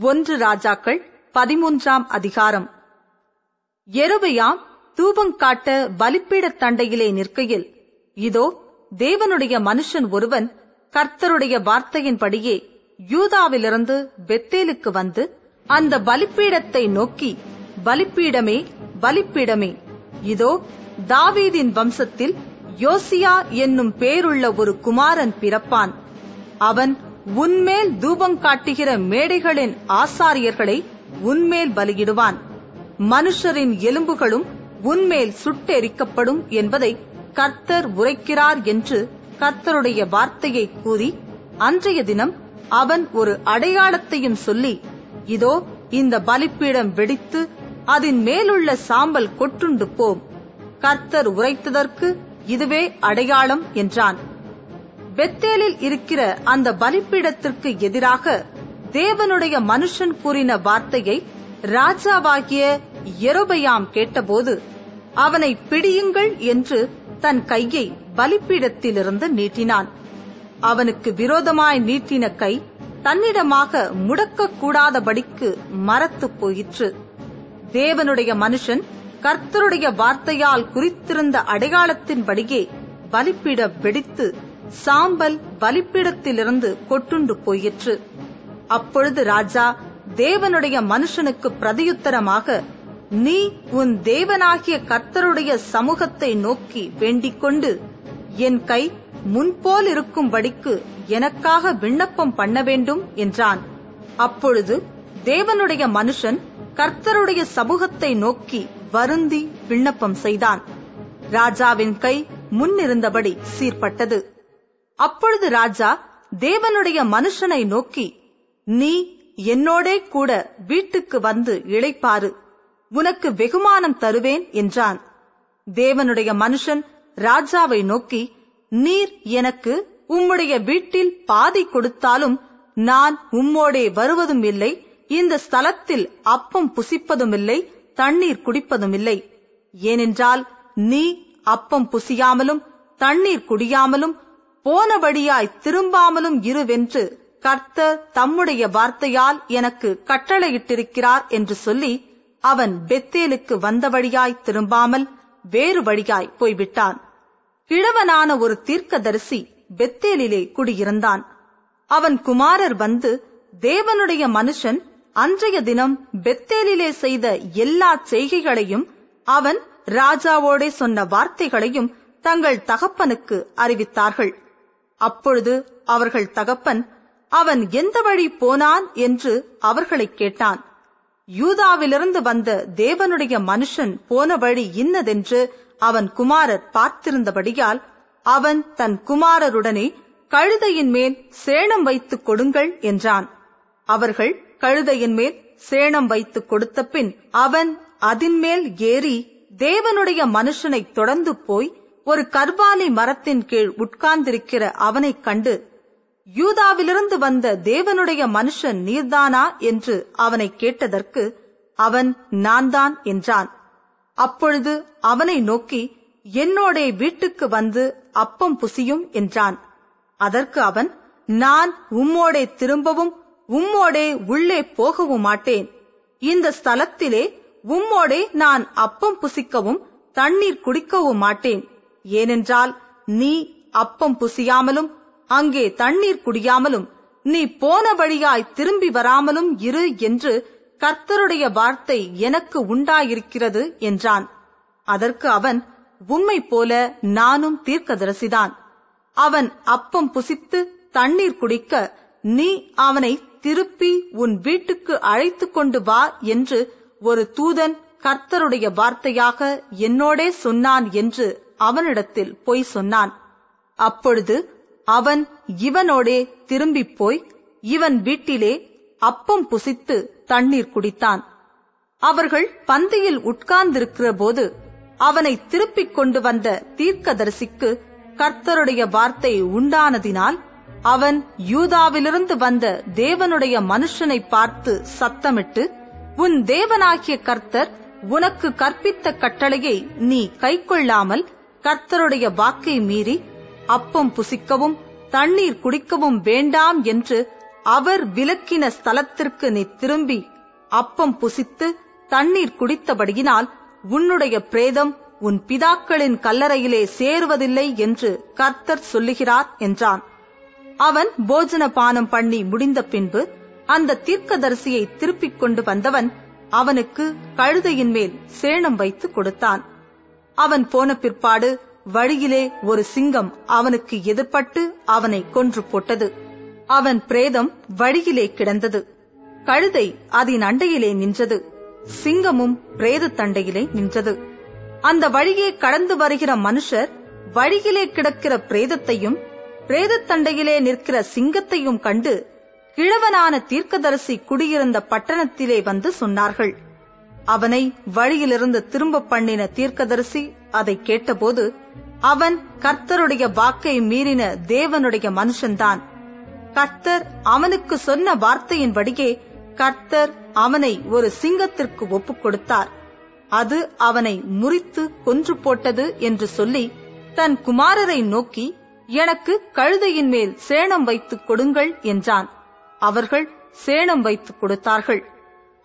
ஒன்று ராஜாக்கள் பதிமூன்றாம் அதிகாரம். எருபயாம் தூபங்காட்ட பலிப்பீடத் தண்டையிலே நிற்கையில் இதோ தேவனுடைய மனுஷன் ஒருவன் கர்த்தருடைய வார்த்தையின்படியே யூதாவிலிருந்து பெத்தேலுக்கு வந்து அந்த பலிப்பீடத்தை நோக்கி பலிப்பீடமே பலிப்பீடமே இதோ தாவீதின் வம்சத்தில் யோசியா என்னும் பேருள்ள ஒரு குமாரன் பிறப்பான். அவன் உன்மேல் தூபம் காட்டுகிற மேடைகளின் ஆசாரியர்களை உன்மேல் பலியிடுவான். மனுஷரின் எலும்புகளும் உன்மேல் சுட்டெரிக்கப்படும் என்பதை கர்த்தர் உரைக்கிறார் என்று கர்த்தருடைய வார்த்தையை கூறி அன்றைய தினம் அவன் ஒரு அடையாளத்தையும் சொல்லி இதோ இந்த பலிப்பீடம் வெடித்து அதன் மேலுள்ள சாம்பல் கொட்டுண்டு போம் கர்த்தர் உரைத்ததற்கு இதுவே அடையாளம் என்றான். பெத்தேலில் இருக்கிற அந்த பலிப்பீடத்திற்கு எதிராக தேவனுடைய மனுஷன் கூறின வார்த்தையை ராஜாவாகிய எரோபயாம் கேட்டபோது அவனை பிடியுங்கள் என்று தன் கையை பலிப்பீடத்திலிருந்து நீட்டினான். அவனுக்கு விரோதமாய் நீட்டின கை தன்னிடமாக முடக்கக்கூடாதபடிக்கு மரத்து போயிற்று. தேவனுடைய மனுஷன் கர்த்தருடைய வார்த்தையால் குறித்திருந்த அடையாளத்தின்படியே பலிப்பீட வெடித்து சாம்பல் பலிப்பிடத்திலிருந்து கொட்டுண்டு போயிற்று. அப்பொழுது ராஜா தேவனுடைய மனுஷனுக்கு பிரதியுத்தரமாக நீ உன் தேவனாகிய கர்த்தருடைய சமூகத்தை நோக்கி வேண்டிக் கொண்டு என் கை முன்போல் இருக்கும்படிக்கு எனக்காக விண்ணப்பம் பண்ண வேண்டும் என்றான். அப்பொழுது தேவனுடைய மனுஷன் கர்த்தருடைய சமூகத்தை நோக்கி வருந்தி விண்ணப்பம் செய்தான். ராஜாவின் கை முன்னிருந்தபடி சீர்பட்டது. அப்பொழுது ராஜா தேவனுடைய மனுஷனை நோக்கி நீ என்னோடே கூட வீட்டுக்கு வந்து இழைப்பாரு உனக்கு வெகுமானம் தருவேன் என்றான். தேவனுடைய மனுஷன் ராஜாவை நோக்கி நீர் எனக்கு உம்முடைய வீட்டில் பாதி கொடுத்தாலும் நான் உம்மோடே வருவதும் இல்லை இந்த ஸ்தலத்தில் அப்பம் புசிப்பதும் இல்லை தண்ணீர் குடிப்பதும் இல்லை. ஏனென்றால் நீ அப்பம் புசியாமலும் தண்ணீர் குடியாமலும் போனபடியாய் திரும்பாமலும் இருவென்று கர்த்தர் தம்முடைய வார்த்தையால் எனக்கு கட்டளையிட்டிருக்கிறார் என்று சொல்லி அவன் பெத்தேலுக்கு வந்த வழியாய் திரும்பாமல் வேறு வழியாய் போய்விட்டான். கிழவனான ஒரு தீர்க்கதரிசி பெத்தேலிலே குடியிருந்தான். அவன் குமாரர் வந்து தேவனுடைய மனுஷன் அன்றைய தினம் பெத்தேலிலே செய்த எல்லா செய்கைகளையும் அவன் ராஜாவோடே சொன்ன வார்த்தைகளையும் தங்கள் தகப்பனுக்கு அறிவித்தார்கள். அப்பொழுது அவர்கள் தகப்பன் அவன் எந்த வழி போனான்? என்று அவர்களைக் கேட்டான். யூதாவிலிருந்து வந்த தேவனுடைய மனுஷன் போன வழி இன்னதென்று அவன் குமாரர் பார்த்திருந்தபடியால் அவன் தன் குமாரருடனே கழுதையின் மேல் சேணம் வைத்துக் கொடுங்கள் என்றான். அவர்கள் கழுதையின் மேல் சேணம் வைத்துக் கொடுத்த பின் அவன் அதின்மேல் ஏறி தேவனுடைய மனுஷனை தொடர்ந்து போய் ஒரு கர்வாலி மரத்தின் கீழ் உட்கார்ந்திருக்கிற அவனைக் கண்டு யூதாவிலிருந்து வந்த தேவனுடைய மனுஷன் நீர்தானா? என்று அவனை கேட்டதற்கு அவன் நான் தான் என்றான். அப்பொழுது அவனை நோக்கி என்னோடே வீட்டுக்கு வந்து அப்பம் புசியும் என்றான். அதற்கு அவன் நான் உம்மோடே திரும்பவும் உம்மோடே உள்ளே போகவும் மாட்டேன். இந்த ஸ்தலத்திலே உம்மோடே நான் அப்பம் புசிக்கவும் தண்ணீர் குடிக்கவும் மாட்டேன். ஏனென்றால் நீ அப்பம் புசியாமலும் அங்கே தண்ணீர் குடியாமலும் நீ போன வழியாய் திரும்பி வராமலும் இரு என்று கர்த்தருடைய வார்த்தை எனக்கு உண்டாயிருக்கிறது என்றான். அதற்கு அவன் உம்மை போல நானும் தீர்க்கதரிசிதான். அவன் அப்பம் புசித்து தண்ணீர் குடிக்க நீ அவனை திருப்பி உன் வீட்டுக்கு அழைத்து கொண்டு வா என்று ஒரு தூதன் கர்த்தருடைய வார்த்தையாக என்னோடே சொன்னான் என்று அவனிடத்தில் பொய் சொன்னான். அப்பொழுது அவன் இவனோடே திரும்பிப் போய் இவன் வீட்டிலே அப்பம் புசித்து தண்ணீர் குடித்தான். அவர்கள் பந்தியில் உட்கார்ந்திருக்கிற போது அவனை திருப்பிக் கொண்டு வந்த தீர்க்கதரிசிக்கு கர்த்தருடைய வார்த்தை உண்டானதினால் அவன் யூதாவிலிருந்து வந்த தேவனுடைய மனுஷனை பார்த்து சத்தமிட்டு உன் தேவனாகிய கர்த்தர் உனக்கு கற்பித்த கட்டளையை நீ கைக்கொள்ளாமல் கர்த்தருடைய வாக்கை மீறி அப்பம் புசிக்கவும் தண்ணீர் குடிக்கவும் வேண்டாம் என்று அவர் விலக்கின ஸ்தலத்திற்கு நீ திரும்பி அப்பம் புசித்து தண்ணீர் குடித்தபடியினால் உன்னுடைய பிரேதம் உன் பிதாக்களின் கல்லறையிலே சேருவதில்லை என்று கர்த்தர் சொல்லுகிறார் என்றான். அவன் போஜன பானம் பண்ணி முடிந்த பின்பு அந்த தீர்க்கதரிசியை திருப்பிக் கொண்டு வந்தவன் அவனுக்கு கழுதையின் மேல் சேணம் வைத்து கொடுத்தான். அவன் போன பிற்பாடு வழியிலே ஒரு சிங்கம் அவனுக்கு எதிர்பட்டு அவனை கொன்று போட்டது. அவன் பிரேதம் வழியிலே கிடந்தது. கழுதை அதன் அண்டையிலே நின்றது. சிங்கமும் பிரேத தண்டையிலே நின்றது. அந்த வழியே கடந்து வருகிற மனுஷர் வழியிலே கிடக்கிற பிரேதத்தையும் பிரேதத்தண்டையிலே நிற்கிற சிங்கத்தையும் கண்டு கிழவனான தீர்க்கதரிசி குடியிருந்த பட்டணத்திலே வந்து சொன்னார்கள். அவனை வழியிலிருந்து திரும்ப பண்ணின தீர்க்கதரிசி அதை கேட்டபோது அவன் கர்த்தருடைய வாக்கை மீறின தேவனுடைய மனுஷன்தான். கர்த்தர் அவனுக்கு சொன்ன வார்த்தையின்படியே கர்த்தர் அவனை ஒரு சிங்கத்திற்கு ஒப்புக் கொடுத்தார். அது அவனை முறித்து கொன்று போட்டது என்று சொல்லி தன் குமாரரை நோக்கி எனக்கு கழுதையின் மேல் சேணம் வைத்துக் கொடுங்கள் என்றான். அவர்கள் சேணம் வைத்துக் கொடுத்தார்கள்.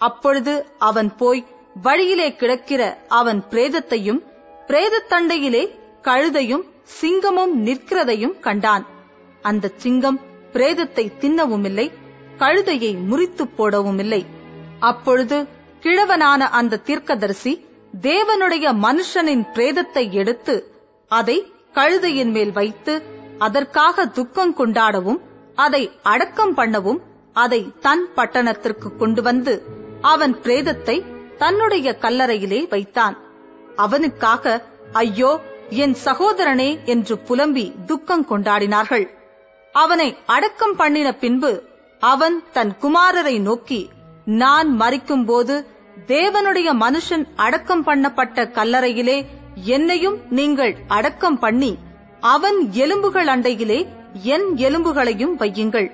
அப்பொழுது அவன் போய் வழியிலே கிடக்கிற அவன் பிரேதத்தையும் பிரேதத்தண்டையிலே கழுதையும் சிங்கமும் நிற்கிறதையும் கண்டான். அந்த சிங்கம் பிரேதத்தை தின்னவும் இல்லை கழுதையை முறித்துப் போடவும் இல்லை அப்பொழுது கிழவனான அந்த தீர்க்கதரிசி தேவனுடைய மனுஷனின் பிரேதத்தை எடுத்து அதை கழுதையின் மேல் வைத்து அதற்காக துக்கம் கொண்டாடவும் அதை அடக்கம் பண்ணவும் அதை தன் பட்டணத்திற்கு கொண்டு வந்து அவன் பிரேதத்தை தன்னுடைய கல்லறையிலே வைத்தான். அவனுக்காக ஐயோ என் சகோதரனே என்று புலம்பி துக்கம் கொண்டாடினார்கள். அவனை அடக்கம் பண்ணின பின்பு அவன் தன் குமாரரை நோக்கி நான் மறிக்கும்போது தேவனுடைய மனுஷன் அடக்கம் பண்ணப்பட்ட கல்லறையிலே என்னையும் நீங்கள் அடக்கம் பண்ணி அவன் எலும்புகள் அண்டையிலே என் எலும்புகளையும் வையுங்கள்.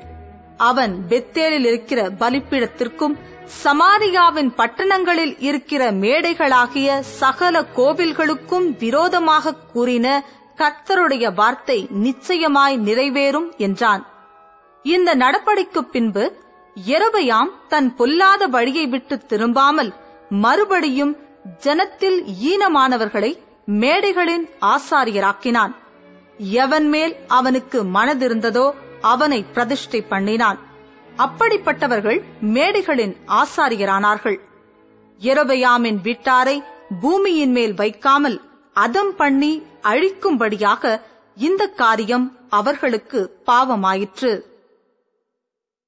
அவன் பெத்தேலில் இருக்கிற பலிப்பிடத்திற்கும் சமாரியாவின் பட்டணங்களில் இருக்கிற மேடைகளாகிய சகல கோவில்களுக்கும் விரோதமாக கூறின கர்த்தருடைய வார்த்தை நிச்சயமாய் நிறைவேறும் என்றான். இந்த நடப்படிக்குப் பின்பு எரபயாம் தன் பொல்லாத வழியை விட்டு திரும்பாமல் மறுபடியும் ஜனத்தில் ஈனமானவர்களை மேடைகளின் ஆசாரியராக்கினான். எவன் மேல் அவனுக்கு மனதிருந்ததோ அவனை பிரதிஷ்டை பண்ணினான். அப்படிப்பட்டவர்கள் மேடைகளின் ஆசாரியரானார்கள். எரபயாமின் வீட்டாரை பூமியின் மேல் வைக்காமல் அதம் பண்ணி அழிக்கும்படியாக இந்த காரியம் அவர்களுக்கு பாவமாயிற்று.